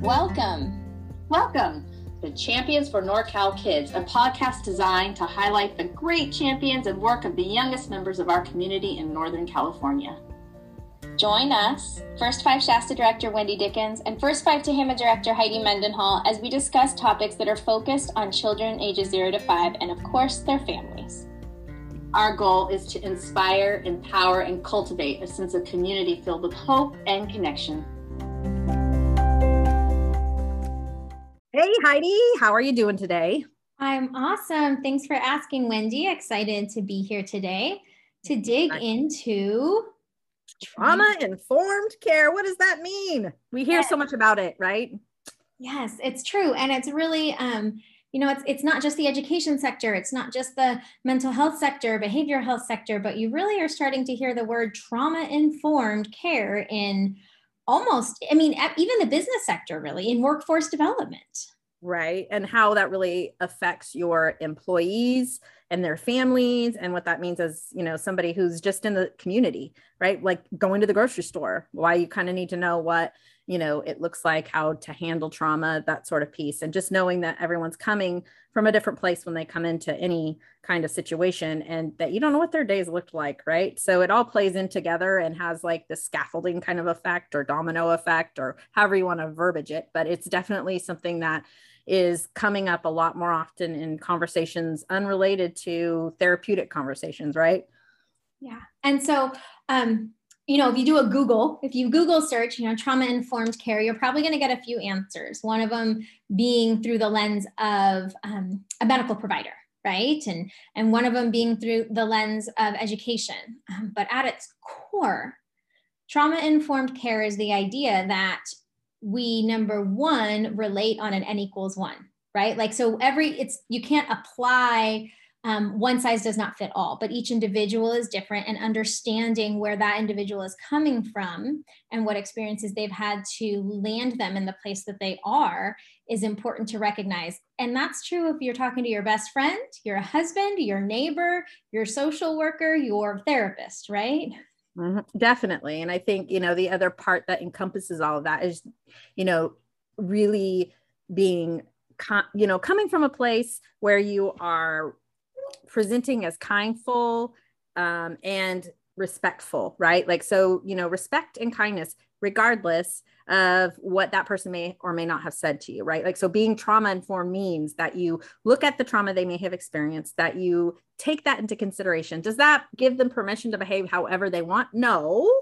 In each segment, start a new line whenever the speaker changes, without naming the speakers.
Welcome.
Welcome to Champions for NorCal Kids, a podcast designed to highlight the great champions and work of the youngest members of our community in Northern California.
Join us, First Five Shasta Director Wendy Dickens and First Five Tehama Director Heidi Mendenhall as we discuss topics that are focused on children ages 0 to 5 and, of course, their families.
Our goal is to inspire, empower, and cultivate a sense of community filled with hope and connection.
Hey, Heidi, how are you doing today?
I'm awesome. Thanks for asking, Wendy. Excited to be here today to dig into
trauma informed care. What does that mean? We hear yes. so much about it, right?
Yes, it's true. And it's really, um, you know, it's, it's not just the education sector, it's not just the mental health sector, behavioral health sector, but you really are starting to hear the word trauma informed care in almost, I mean, even the business sector, really, in workforce development.
Right. And how that really affects your employees and their families and what that means as, you know, somebody who's just in the community, right? Like going to the grocery store, why you kind of need to know what you know it looks like how to handle trauma that sort of piece and just knowing that everyone's coming from a different place when they come into any kind of situation and that you don't know what their days looked like right? So it all plays in together and has like the scaffolding kind of effect or domino effect or however you want to verbiage it but it's definitely something that is coming up a lot more often in conversations unrelated to therapeutic conversations right?
Yeah and so um you know, if you do a Google, if you Google search, you know, trauma informed care, you're probably going to get a few answers. One of them being through the lens of um, a medical provider, right? And and one of them being through the lens of education. Um, but at its core, trauma informed care is the idea that we number one relate on an n equals one, right? Like so, every it's you can't apply um, one size does not fit all, but each individual is different, and understanding where that individual is coming from and what experiences they've had to land them in the place that they are is important to recognize. And that's true if you're talking to your best friend, your husband, your neighbor, your social worker, your therapist, right?
Mm-hmm. Definitely. And I think, you know, the other part that encompasses all of that is, you know, really being, you know, coming from a place where you are presenting as kindful um, and respectful, right? Like, so, you know, respect and kindness, regardless of what that person may or may not have said to you, right? Like, so being trauma informed means that you look at the trauma they may have experienced, that you take that into consideration. Does that give them permission to behave however they want? No,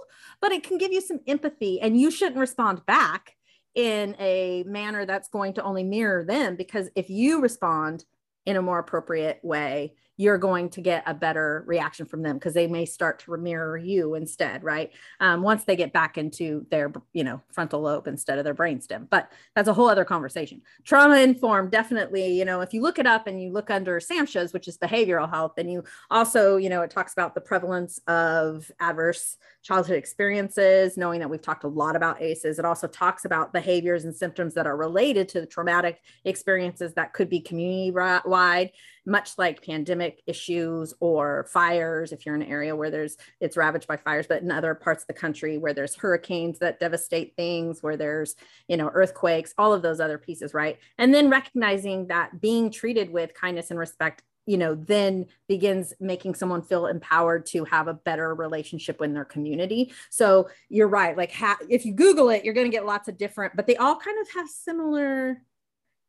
but it can give you some empathy and you shouldn't respond back in a manner that's going to only mirror them because if you respond in a more appropriate way you're going to get a better reaction from them because they may start to mirror you instead, right? Um, once they get back into their, you know, frontal lobe instead of their brainstem. But that's a whole other conversation. Trauma informed, definitely, you know, if you look it up and you look under SAMHSA's, which is behavioral health, and you also, you know, it talks about the prevalence of adverse childhood experiences, knowing that we've talked a lot about ACEs. It also talks about behaviors and symptoms that are related to the traumatic experiences that could be community wide much like pandemic issues or fires if you're in an area where there's it's ravaged by fires but in other parts of the country where there's hurricanes that devastate things where there's you know earthquakes all of those other pieces right and then recognizing that being treated with kindness and respect you know then begins making someone feel empowered to have a better relationship in their community so you're right like ha- if you google it you're going to get lots of different but they all kind of have similar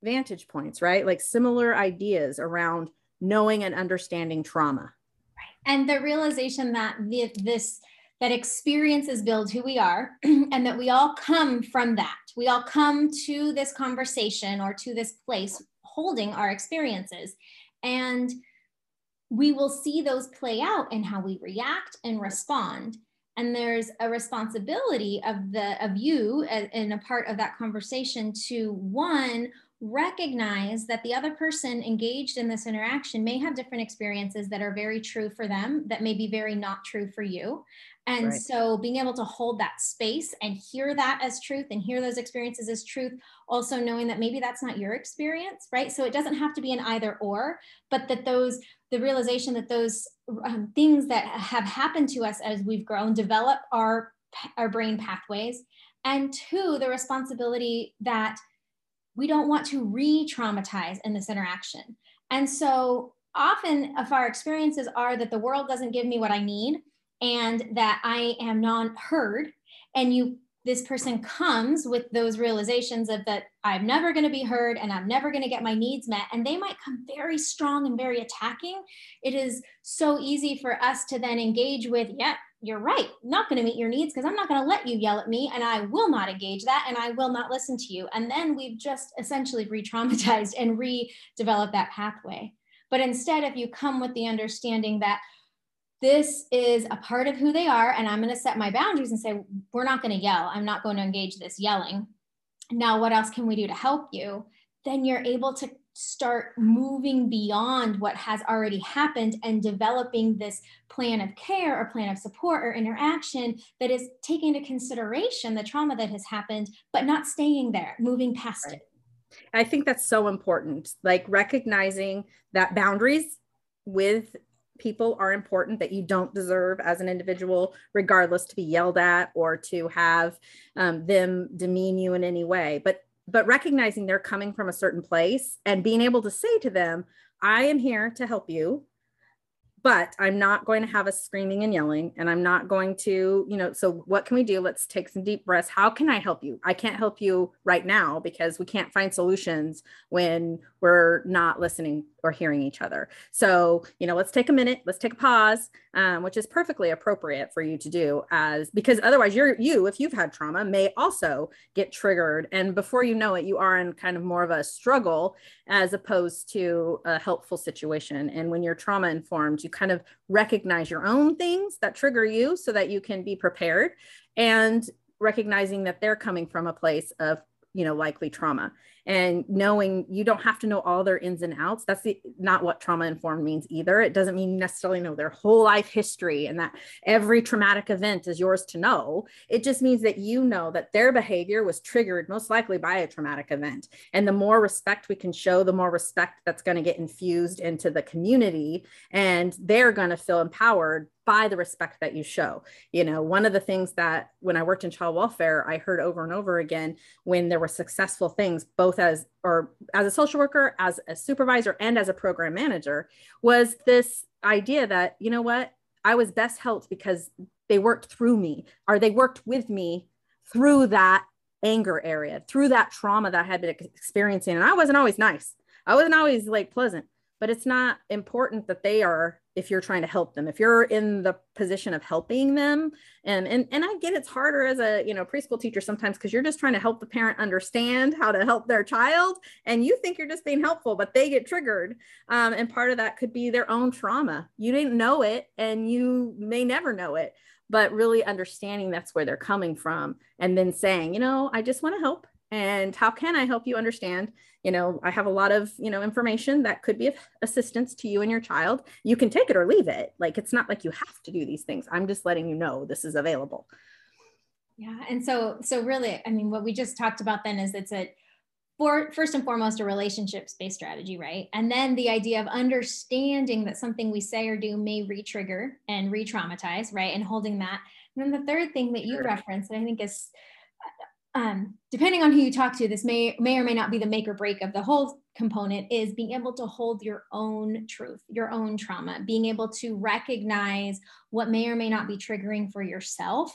vantage points, right? Like similar ideas around knowing and understanding trauma.
Right. And the realization that the, this that experiences build who we are and that we all come from that. We all come to this conversation or to this place holding our experiences. And we will see those play out in how we react and respond and there's a responsibility of the of you and a part of that conversation to one recognize that the other person engaged in this interaction may have different experiences that are very true for them that may be very not true for you and right. so being able to hold that space and hear that as truth and hear those experiences as truth also knowing that maybe that's not your experience right? So it doesn't have to be an either or but that those the realization that those um, things that have happened to us as we've grown develop our our brain pathways. And two the responsibility that we don't want to re-traumatize in this interaction. And so often if our experiences are that the world doesn't give me what i need and that i am not heard and you this person comes with those realizations of that I'm never going to be heard and I'm never going to get my needs met. And they might come very strong and very attacking. It is so easy for us to then engage with, yeah, you're right. Not going to meet your needs because I'm not going to let you yell at me and I will not engage that and I will not listen to you. And then we've just essentially re traumatized and redeveloped that pathway. But instead, if you come with the understanding that, this is a part of who they are and i'm going to set my boundaries and say we're not going to yell. I'm not going to engage this yelling. Now what else can we do to help you? Then you're able to start moving beyond what has already happened and developing this plan of care or plan of support or interaction that is taking into consideration the trauma that has happened but not staying there moving past right. it.
I think that's so important like recognizing that boundaries with people are important that you don't deserve as an individual, regardless to be yelled at or to have um, them demean you in any way. But but recognizing they're coming from a certain place and being able to say to them, I am here to help you but I'm not going to have us screaming and yelling. And I'm not going to, you know, so what can we do? Let's take some deep breaths. How can I help you? I can't help you right now because we can't find solutions when we're not listening or hearing each other. So, you know, let's take a minute, let's take a pause, um, which is perfectly appropriate for you to do as because otherwise you're you, if you've had trauma, may also get triggered. And before you know it, you are in kind of more of a struggle as opposed to a helpful situation. And when you're trauma informed, you kind of recognize your own things that trigger you so that you can be prepared and recognizing that they're coming from a place of you know likely trauma and knowing you don't have to know all their ins and outs. That's the, not what trauma informed means either. It doesn't mean necessarily know their whole life history and that every traumatic event is yours to know. It just means that you know that their behavior was triggered most likely by a traumatic event. And the more respect we can show the more respect that's going to get infused into the community and they're going to feel empowered by the respect that you show. You know, one of the things that when I worked in child welfare, I heard over and over again when there were successful things, both as or as a social worker, as a supervisor, and as a program manager, was this idea that, you know what, I was best helped because they worked through me or they worked with me through that anger area, through that trauma that I had been experiencing. And I wasn't always nice. I wasn't always like pleasant, but it's not important that they are if you're trying to help them. If you're in the position of helping them and and, and i get it's harder as a you know preschool teacher sometimes because you're just trying to help the parent understand how to help their child and you think you're just being helpful but they get triggered um, and part of that could be their own trauma. You didn't know it and you may never know it but really understanding that's where they're coming from and then saying you know i just want to help and how can i help you understand? You know i have a lot of you know information that could be of assistance to you and your child. You can take it or leave it. Like it's not like you have to do these things. I'm just letting you know this is available.
Yeah and so so really i mean what we just talked about then is it's a for first and foremost a relationships based strategy right? And then the idea of understanding that something we say or do may re-trigger and re-traumatize right? And holding that. And then the third thing that you referenced that i think is um, depending on who you talk to, this may may or may not be the make or break of the whole component is being able to hold your own truth, your own trauma, being able to recognize what may or may not be triggering for yourself.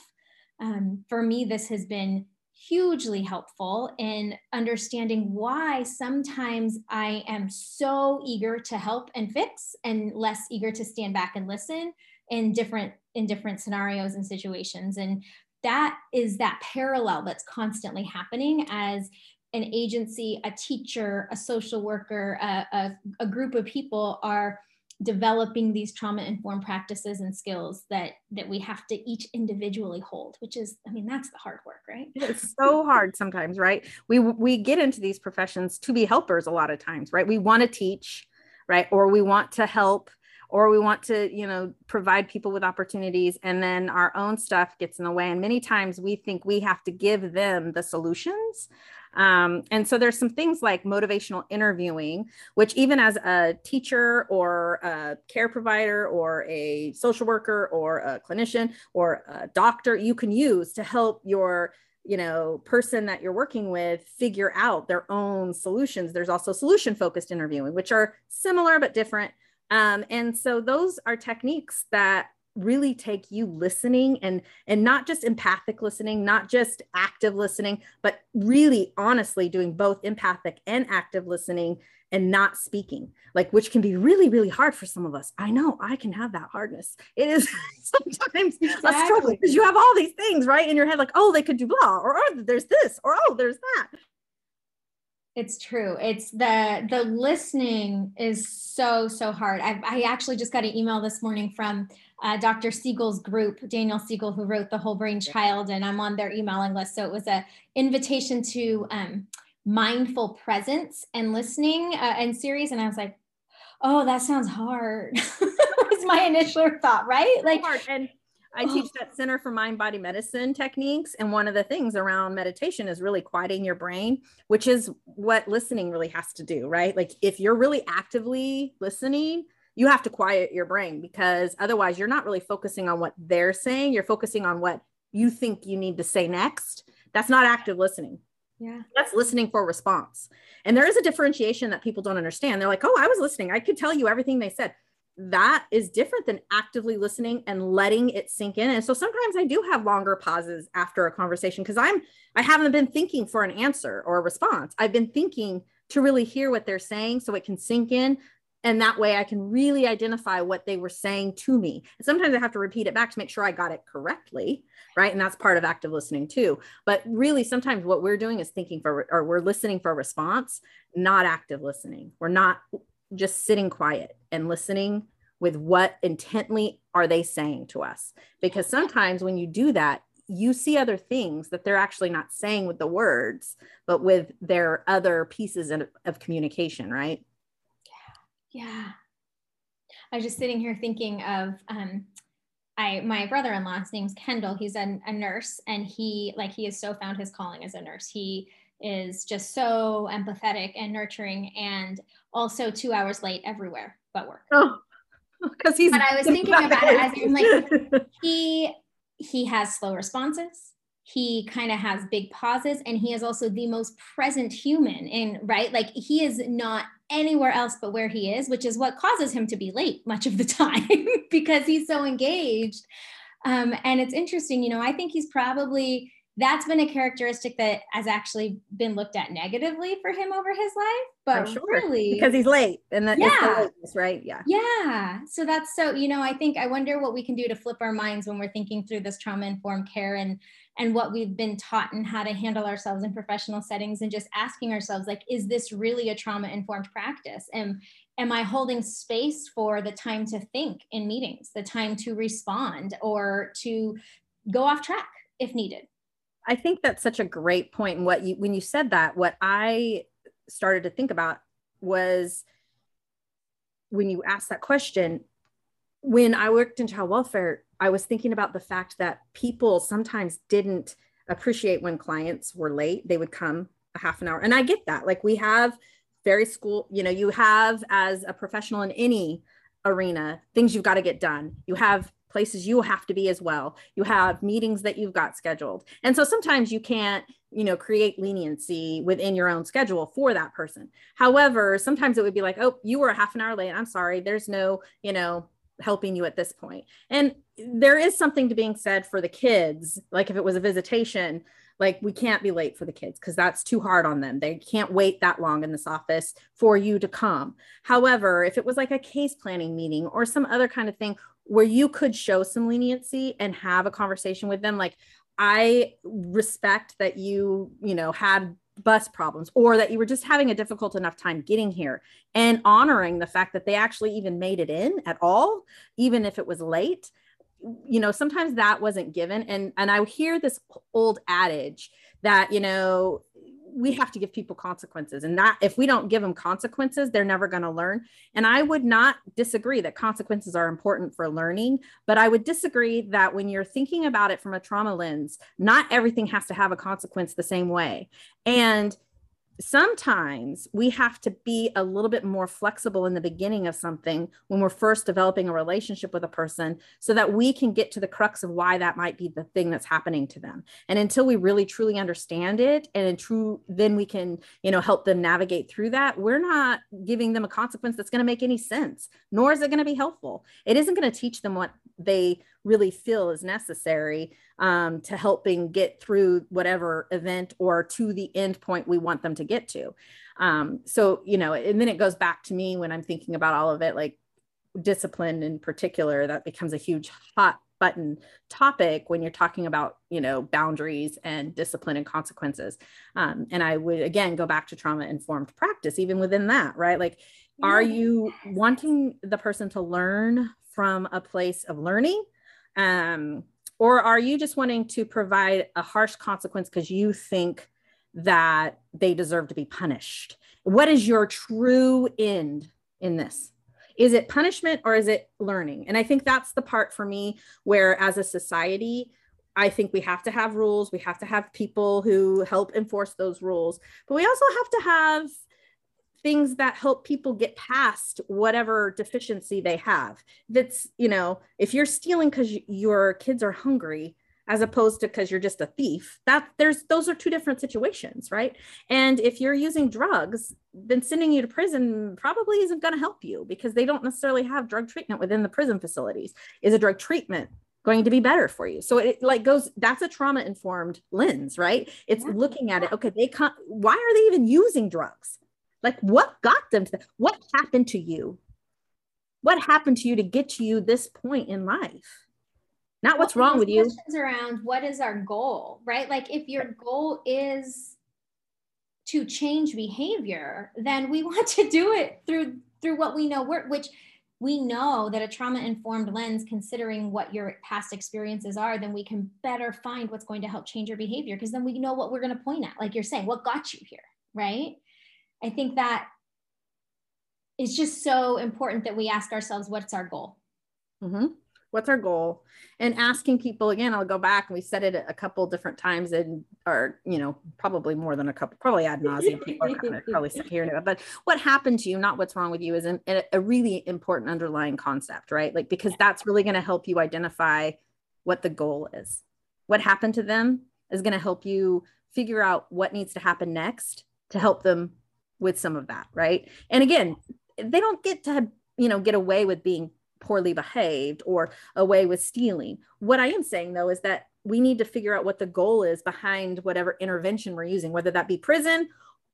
Um, for me, this has been hugely helpful in understanding why sometimes I am so eager to help and fix and less eager to stand back and listen in different in different scenarios and situations and that is that parallel that's constantly happening as an agency, a teacher, a social worker, a, a, a group of people are developing these trauma informed practices and skills that that we have to each individually hold which is i mean that's the hard work right?
It's so hard sometimes right? We we get into these professions to be helpers a lot of times right? We want to teach right? Or we want to help or we want to you know provide people with opportunities and then our own stuff gets in the way. And many times we think we have to give them the solutions. Um, and so there's some things like motivational interviewing, which even as a teacher or a care provider or a social worker or a clinician or a doctor, you can use to help your you know person that you're working with figure out their own solutions. There's also solution focused interviewing which are similar but different um, and so those are techniques that really take you listening and and not just empathic listening not just active listening but really honestly doing both empathic and active listening and not speaking like which can be really really hard for some of us. I know i can have that hardness. It is sometimes exactly. a struggle because you have all these things right in your head like oh they could do blah or oh there's this or oh there's that
it's true. It's the the listening is so so hard. I, I actually just got an email this morning from uh, Dr. Siegel's group, Daniel Siegel, who wrote The Whole Brain Child, and I'm on their emailing list. So it was a invitation to um, mindful presence and listening uh, and series, and I was like, oh, that sounds hard. was my initial thought, right?
Like, hard. and I teach that Center for Mind Body Medicine techniques. And one of the things around meditation is really quieting your brain, which is what listening really has to do, right? Like if you're really actively listening, you have to quiet your brain because otherwise you're not really focusing on what they're saying. You're focusing on what you think you need to say next. That's not active listening.
Yeah.
That's listening for response. And there is a differentiation that people don't understand. They're like, oh, I was listening. I could tell you everything they said that is different than actively listening and letting it sink in. And so sometimes I do have longer pauses after a conversation because I'm I haven't been thinking for an answer or a response. I've been thinking to really hear what they're saying so it can sink in and that way I can really identify what they were saying to me. And sometimes I have to repeat it back to make sure I got it correctly, right? And that's part of active listening too. But really sometimes what we're doing is thinking for or we're listening for a response, not active listening. We're not just sitting quiet and listening with what intently are they saying to us because sometimes when you do that you see other things that they're actually not saying with the words but with their other pieces of, of communication right
yeah yeah i was just sitting here thinking of um I my brother-in-law's name's Kendall. He's a, a nurse and he like he has so found his calling as a nurse. He is just so empathetic and nurturing and also two hours late everywhere but work.
Oh, because he's.
But I was thinking about it as in like he he has slow responses. He kind of has big pauses, and he is also the most present human. In right, like he is not anywhere else but where he is, which is what causes him to be late much of the time because he's so engaged. Um, and it's interesting, you know. I think he's probably that's been a characteristic that has actually been looked at negatively for him over his life but sure. really
because he's late and that yeah. right? Yeah.
Yeah. So that's so you know i think i wonder what we can do to flip our minds when we're thinking through this trauma informed care and and what we've been taught and how to handle ourselves in professional settings and just asking ourselves like is this really a trauma informed practice? And am i holding space for the time to think in meetings the time to respond or to go off track if needed
I think that's such a great point. And what you, when you said that, what I started to think about was when you asked that question, when I worked in child welfare, I was thinking about the fact that people sometimes didn't appreciate when clients were late. They would come a half an hour. And I get that. Like we have very school, you know, you have as a professional in any arena, things you've got to get done. You have places you have to be as well. You have meetings that you've got scheduled. And so sometimes you can't, you know, create leniency within your own schedule for that person. However, sometimes it would be like, oh, you were a half an hour late. I'm sorry. There's no, you know, helping you at this point. And there is something to being said for the kids. Like if it was a visitation, like we can't be late for the kids because that's too hard on them. They can't wait that long in this office for you to come. However, if it was like a case planning meeting or some other kind of thing where you could show some leniency and have a conversation with them like i respect that you you know had bus problems or that you were just having a difficult enough time getting here and honoring the fact that they actually even made it in at all even if it was late. You know sometimes that wasn't given. And and i hear this old adage that you know we have to give people consequences and that if we don't give them consequences they're never going to learn. And i would not disagree that consequences are important for learning but i would disagree that when you're thinking about it from a trauma lens not everything has to have a consequence the same way. And sometimes we have to be a little bit more flexible in the beginning of something when we're first developing a relationship with a person so that we can get to the crux of why that might be the thing that's happening to them. And until we really truly understand it and true then we can you know help them navigate through that we're not giving them a consequence that's going to make any sense nor is it going to be helpful. It isn't going to teach them what they really feel is necessary um, to helping get through whatever event or to the end point we want them to get to. Um, so, you know, and then it goes back to me when I'm thinking about all of it, like discipline in particular, that becomes a huge hot button topic when you're talking about, you know, boundaries and discipline and consequences. Um, and I would again go back to trauma informed practice, even within that, right? Like, are you wanting the person to learn from a place of learning? Um, or are you just wanting to provide a harsh consequence because you think that they deserve to be punished? What is your true end in this? Is it punishment or is it learning? And I think that's the part for me where, as a society, I think we have to have rules. We have to have people who help enforce those rules, but we also have to have things that help people get past whatever deficiency they have. That's, you know, if you're stealing because your kids are hungry, as opposed to because you're just a thief that there's those are two different situations right? And if you're using drugs then sending you to prison probably isn't going to help you because they don't necessarily have drug treatment within the prison facilities. Is a drug treatment going to be better for you? So it like goes that's a trauma informed lens right? It's looking at it okay they can't why are they even using drugs like, what got them to that? What happened to you? What happened to you to get to you this point in life? Not what's well, wrong with you.
Around what is our goal, right? Like, if your goal is to change behavior, then we want to do it through through what we know work, which we know that a trauma informed lens, considering what your past experiences are, then we can better find what's going to help change your behavior because then we know what we're going to point at. Like you're saying, what got you here, right? I think that is just so important that we ask ourselves, what's our goal?
Mm-hmm. What's our goal? And asking people again, I'll go back and we said it a couple different times and or you know, probably more than a couple, probably ad nauseum. People are kind of probably hearing it. But what happened to you, not what's wrong with you, is a, a really important underlying concept, right? Like because that's really going to help you identify what the goal is. What happened to them is going to help you figure out what needs to happen next to help them with some of that, right? And again, they don't get to, you know, get away with being poorly behaved or away with stealing. What I am saying though is that we need to figure out what the goal is behind whatever intervention we're using, whether that be prison,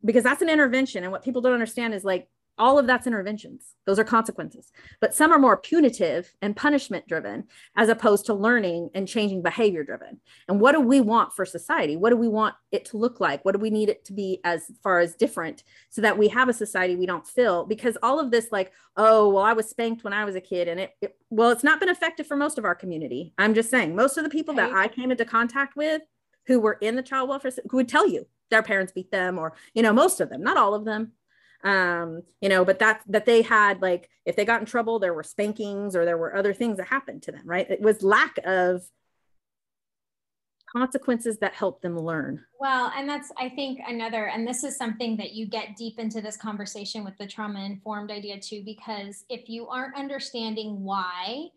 because that's an intervention. And what people don't understand is like all of that's interventions. Those are consequences. But some are more punitive and punishment driven as opposed to learning and changing behavior driven. And what do we want for society? What do we want it to look like? What do we need it to be as far as different so that we have a society we don't feel? Because all of this like oh well i was spanked when i was a kid and it, it well it's not been effective for most of our community. I'm just saying most of the people that i came into contact with who were in the child welfare who would tell you their parents beat them or you know most of them not all of them um you know but that that they had like if they got in trouble there were spankings or there were other things that happened to them right? It was lack of consequences that help them learn.
Well and that's i think another and this is something that you get deep into this conversation with the trauma informed idea too because if you aren't understanding why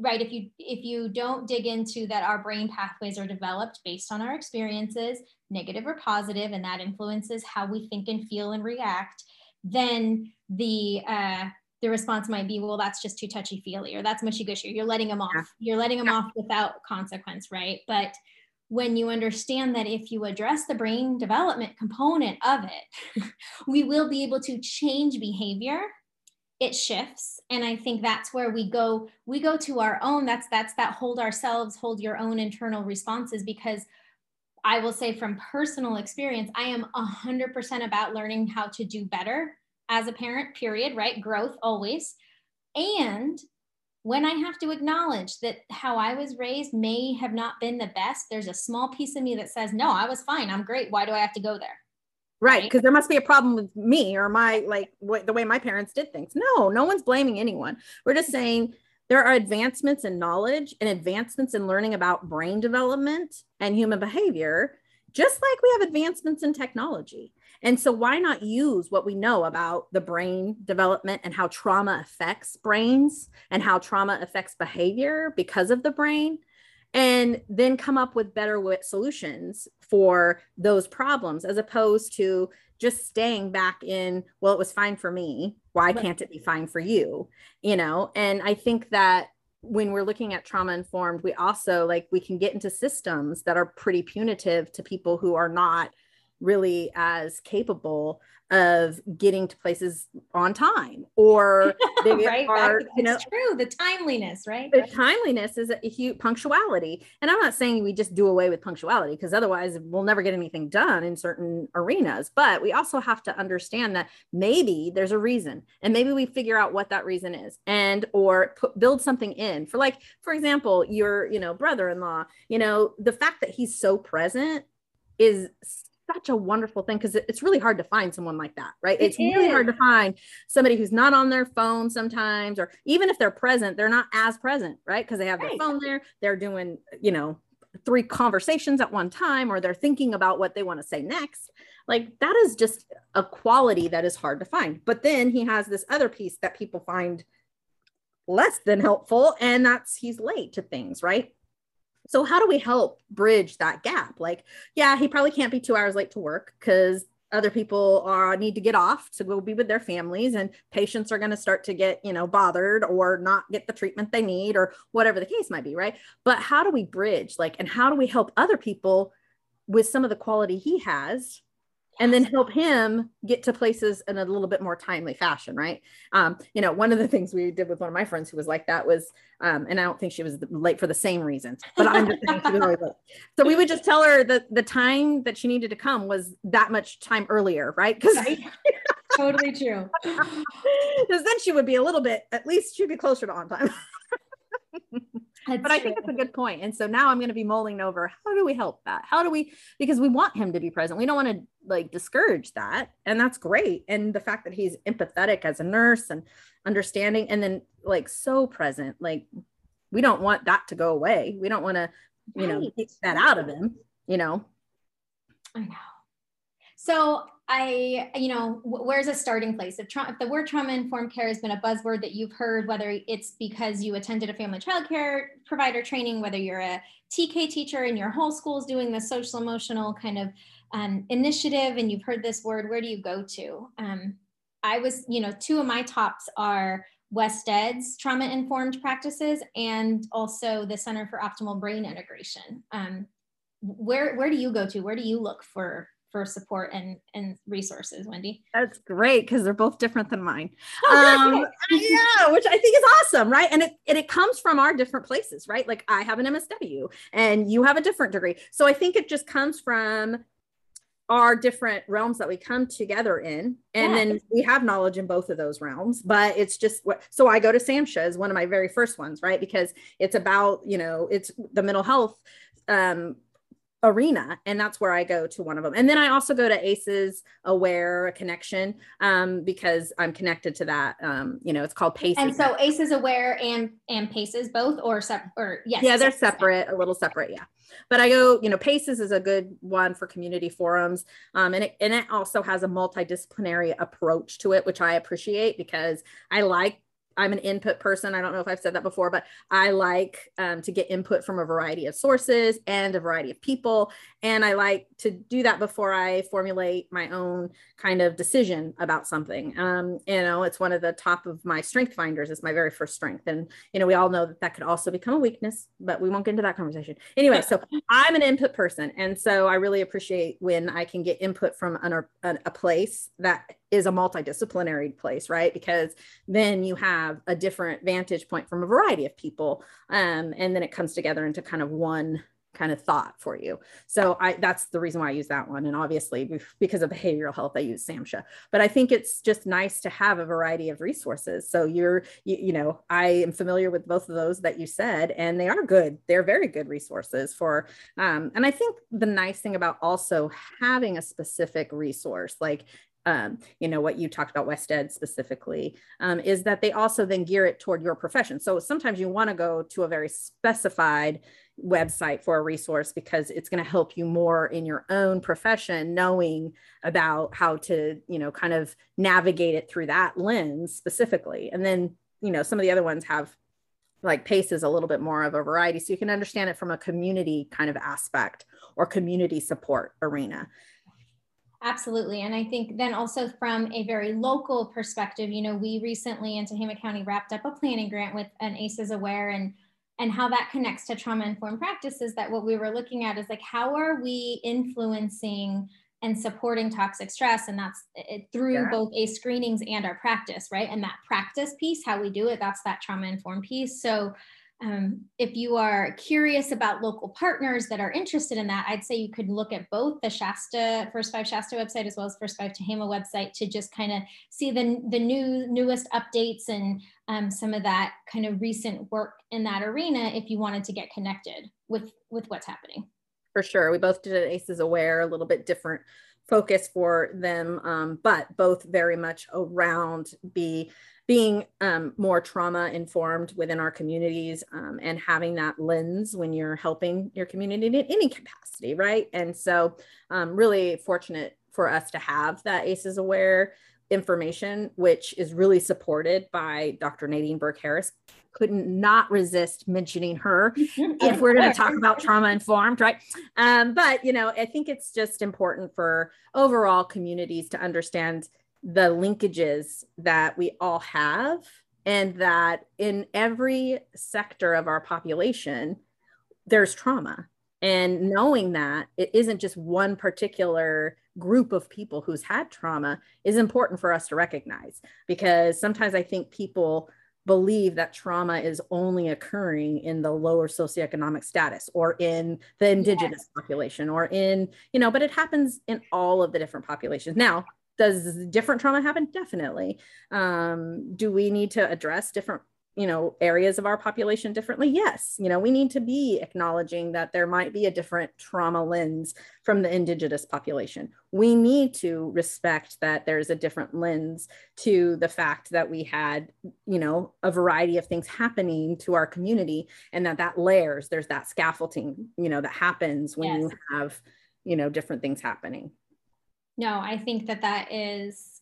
right if you if you don't dig into that our brain pathways are developed based on our experiences negative or positive and that influences how we think and feel and react then the uh the response might be well that's just too touchy feely or that's mushy gushy you're letting them off yeah. you're letting them yeah. off without consequence right but when you understand that if you address the brain development component of it we will be able to change behavior it shifts. And i think that's where we go we go to our own. That's that's that hold ourselves hold your own internal responses because i will say from personal experience i am 100% about learning how to do better as a parent period right? Growth always. And when i have to acknowledge that how i was raised may have not been the best there's a small piece of me that says no i was fine. I'm great. Why do i have to go there
right because there must be a problem with me or my like the way my parents did things. No no one's blaming anyone. We're just saying there are advancements in knowledge and advancements in learning about brain development and human behavior just like we have advancements in technology. And so why not use what we know about the brain development and how trauma affects brains and how trauma affects behavior because of the brain and then come up with better solutions for those problems as opposed to just staying back in well it was fine for me. Why can't it be fine for you? You know and i think that when we're looking at trauma informed we also like we can get into systems that are pretty punitive to people who are not really as capable of getting to places on time or
they right are, you know true the timeliness right?
The timeliness is a huge punctuality and i'm not saying we just do away with punctuality because otherwise we'll never get anything done in certain arenas but we also have to understand that maybe there's a reason and maybe we figure out what that reason is and or put, build something in for like for example your you know brother-in-law you know the fact that he's so present is such a wonderful thing because it's really hard to find someone like that, right? It it's is. really hard to find somebody who's not on their phone sometimes, or even if they're present, they're not as present, right? Because they have right. their phone there, they're doing, you know, three conversations at one time, or they're thinking about what they want to say next. Like that is just a quality that is hard to find. But then he has this other piece that people find less than helpful, and that's he's late to things, right? So how do we help bridge that gap? Like, yeah, he probably can't be two hours late to work because other people are need to get off to go be with their families and patients are going to start to get you know bothered or not get the treatment they need or whatever the case might be right but how do we bridge like and how do we help other people with some of the quality he has and then help him get to places in a little bit more timely fashion right? Um, you know one of the things we did with one of my friends who was like that was um, and i don't think she was late for the same reasons but i'm just saying she was always late so we would just tell her that the time that she needed to come was that much time earlier right? Because right.
totally true.
Because then she would be a little bit at least she'd be closer to on time that's but I think it's a good point. And so now I'm going to be mulling over how do we help that? How do we, because we want him to be present. We don't want to like discourage that. And that's great. And the fact that he's empathetic as a nurse and understanding and then like so present, like we don't want that to go away. We don't want to, you right. know, take that out of him, you know.
I know. So I, you know, where's a starting place? If, tra- if the word trauma informed care has been a buzzword that you've heard, whether it's because you attended a family child care provider training, whether you're a TK teacher and your whole school is doing the social emotional kind of um, initiative and you've heard this word, where do you go to? Um, I was, you know, two of my tops are WestEd's trauma informed practices and also the Center for Optimal Brain Integration. Um, where where do you go to? Where do you look for for support and and resources wendy.
That's great because they're both different than mine. Oh, um, yeah which i think is awesome right? And it and it comes from our different places right? Like i have an msw and you have a different degree. So i think it just comes from our different realms that we come together in and yeah. then we have knowledge in both of those realms but it's just what so i go to SAMHSA as one of my very first ones right? Because it's about you know it's the mental health um arena and that's where i go to one of them and then i also go to aces aware connection um, because i'm connected to that um, you know it's called paces.
And so aces aware and and paces both or separate or yes
yeah they're separate a little separate yeah. But i go you know paces is a good one for community forums um, and, it, and it also has a multidisciplinary approach to it which i appreciate because i like I'm an input person. I don't know if I've said that before, but I like um, to get input from a variety of sources and a variety of people. And I like to do that before I formulate my own kind of decision about something. Um, you know, it's one of the top of my strength finders. It's my very first strength. And, you know, we all know that that could also become a weakness, but we won't get into that conversation. Anyway, so I'm an input person. And so I really appreciate when I can get input from an, a, a place that is a multidisciplinary place, right? Because then you have a different vantage point from a variety of people. Um, and then it comes together into kind of one kind of thought for you. So I that's the reason why I use that one. And obviously because of behavioral health, I use SAMHSA. But I think it's just nice to have a variety of resources. So you're you, you know, I am familiar with both of those that you said, and they are good. They're very good resources for um, and I think the nice thing about also having a specific resource like um, you know, what you talked about WestEd specifically, um, is that they also then gear it toward your profession. So sometimes you want to go to a very specified website for a resource because it's going to help you more in your own profession, knowing about how to, you know, kind of navigate it through that lens specifically. And then, you know, some of the other ones have like PACE is a little bit more of a variety. So you can understand it from a community kind of aspect or community support arena.
Absolutely. And I think then also from a very local perspective, you know, we recently in Tehama County wrapped up a planning grant with an ACEs Aware and and how that connects to trauma informed practices that what we were looking at is like how are we influencing and supporting toxic stress and that's it, through yeah. both a screenings and our practice right and that practice piece how we do it that's that trauma informed piece so um, if you are curious about local partners that are interested in that, I'd say you could look at both the Shasta First Five Shasta website as well as First Five Tehama website to just kind of see the the new newest updates and um, some of that kind of recent work in that arena if you wanted to get connected with with what's happening.
For sure, we both did ACEs Aware, a little bit different focus for them, um, but both very much around be being um, more trauma informed within our communities um, and having that lens when you're helping your community in any capacity, right? And so, um, really fortunate for us to have that ACEs aware information, which is really supported by Dr. Nadine Burke Harris. Couldn't not resist mentioning her if we're going to talk about trauma informed, right? Um, but you know, I think it's just important for overall communities to understand the linkages that we all have and that in every sector of our population there's trauma and knowing that it isn't just one particular group of people who's had trauma is important for us to recognize because sometimes i think people believe that trauma is only occurring in the lower socioeconomic status or in the indigenous yes. population or in you know but it happens in all of the different populations. Now does different trauma happen? Definitely. Um, do we need to address different you know areas of our population differently? Yes you know we need to be acknowledging that there might be a different trauma lens from the indigenous population. We need to respect that there's a different lens to the fact that we had you know a variety of things happening to our community and that that layers there's that scaffolding you know that happens when yes. you have you know different things happening.
No, I think that that is,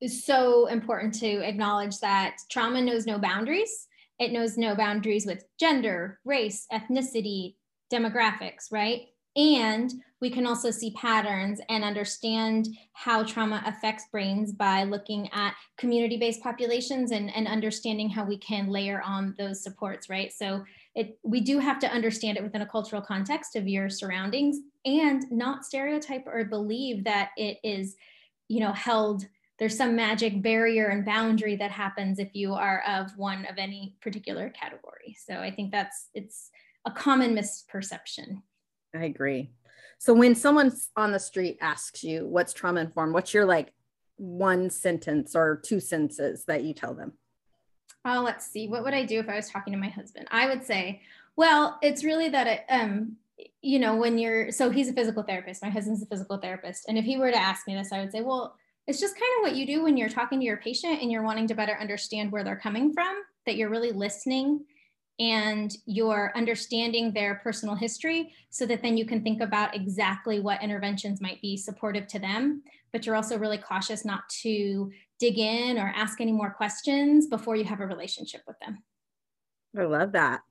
is so important to acknowledge that trauma knows no boundaries. It knows no boundaries with gender, race, ethnicity, demographics, right? And we can also see patterns and understand how trauma affects brains by looking at community based populations and, and understanding how we can layer on those supports, right? So it, we do have to understand it within a cultural context of your surroundings and not stereotype or believe that it is, you know, held there's some magic barrier and boundary that happens if you are of one of any particular category. So I think that's it's a common misperception.
I agree. So when someone on the street asks you what's trauma informed, what's your like one sentence or two sentences that you tell them?
Oh, let's see. What would I do if I was talking to my husband? I would say, well, it's really that it, um, you know, when you're, so he's a physical therapist, my husband's a physical therapist. And if he were to ask me this, I would say, well, it's just kind of what you do when you're talking to your patient and you're wanting to better understand where they're coming from, that you're really listening and you're understanding their personal history so that then you can think about exactly what interventions might be supportive to them. But you're also really cautious not to dig in or ask any more questions before you have a relationship with them.
I love that.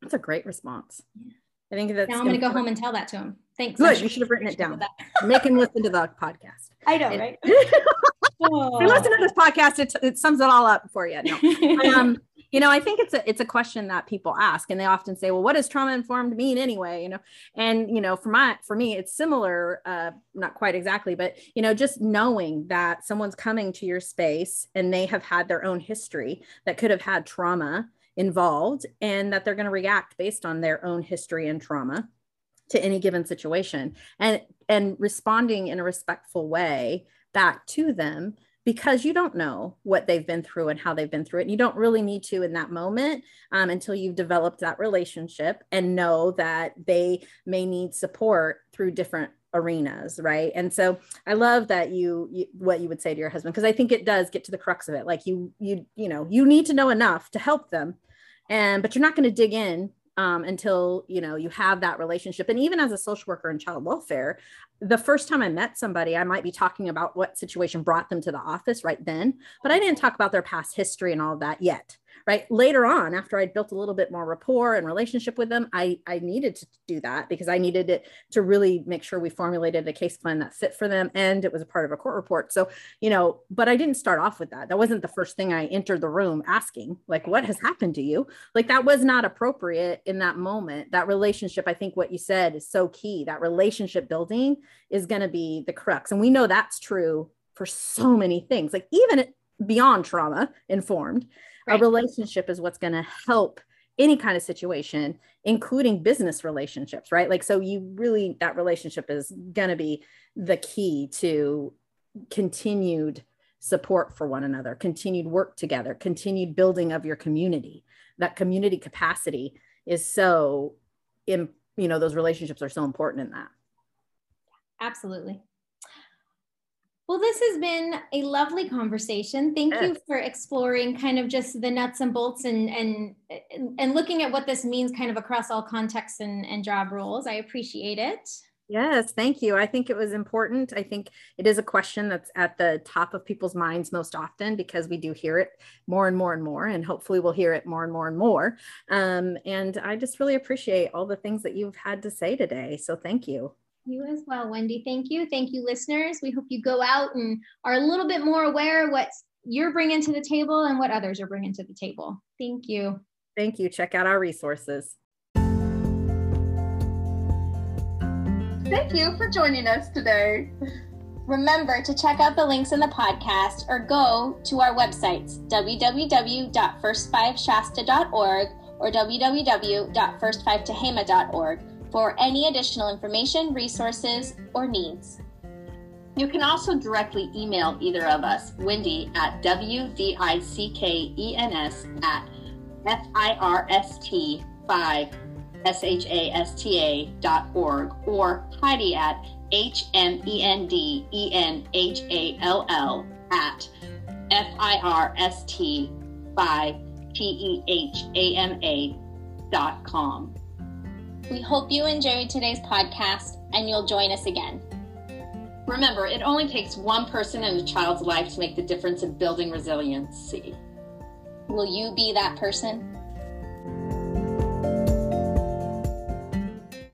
That's a great response. Yeah. I think that's.
Now I'm going to go home and tell that to him. Thanks.
Good. You should have written it down. Make him listen to the podcast.
I know, right?
oh. If you listen to this podcast, it, it sums it all up for you. No. um, you know, I think it's a it's a question that people ask, and they often say, "Well, what does trauma informed mean anyway?" You know, and you know, for my for me, it's similar, uh, not quite exactly, but you know, just knowing that someone's coming to your space and they have had their own history that could have had trauma involved and that they're going to react based on their own history and trauma to any given situation and and responding in a respectful way back to them because you don't know what they've been through and how they've been through it. And you don't really need to in that moment um, until you've developed that relationship and know that they may need support through different arenas right and so i love that you, you what you would say to your husband because i think it does get to the crux of it like you you you know you need to know enough to help them and but you're not going to dig in um, until you know you have that relationship. And even as a social worker in child welfare the first time i met somebody i might be talking about what situation brought them to the office right then but i didn't talk about their past history and all that yet right? Later on after i'd built a little bit more rapport and relationship with them i i needed to do that because i needed it to really make sure we formulated a case plan that fit for them and it was a part of a court report. So you know but i didn't start off with that. That wasn't the first thing i entered the room asking like what has happened to you? Like that was not appropriate in that moment. That relationship i think what you said is so key. That relationship building is going to be the crux. And we know that's true for so many things like even beyond trauma informed right. a relationship is what's going to help any kind of situation including business relationships right? Like so you really that relationship is going to be the key to continued support for one another continued work together continued building of your community. That community capacity is so in you know those relationships are so important in that.
Absolutely well, this has been a lovely conversation. Thank yes. you for exploring kind of just the nuts and bolts and and and looking at what this means kind of across all contexts and, and job roles. I appreciate it.
Yes, thank you. I think it was important. I think it is a question that's at the top of people's minds most often because we do hear it more and more and more, and hopefully we'll hear it more and more and more. Um, and I just really appreciate all the things that you've had to say today. So thank you.
You as well, Wendy. Thank you. Thank you, listeners. We hope you go out and are a little bit more aware what you're bringing to the table and what others are bringing to the table. Thank you.
Thank you. Check out our resources.
Thank you for joining us today.
Remember to check out the links in the podcast or go to our websites www.first5shasta.org or www.first5tehama.org for any additional information, resources, or needs.
You can also directly email either of us, Wendy at wdickens at first5 S-H-A-S-T-A dot org or Heidi at H-M-E-N-D-E-N-H-A-L-L at F-I-R-S-T-5-T-E-H-A-M-A dot com.
We hope you enjoyed today's podcast and you'll join us again.
Remember, it only takes one person in a child's life to make the difference in building resiliency.
Will you be that person?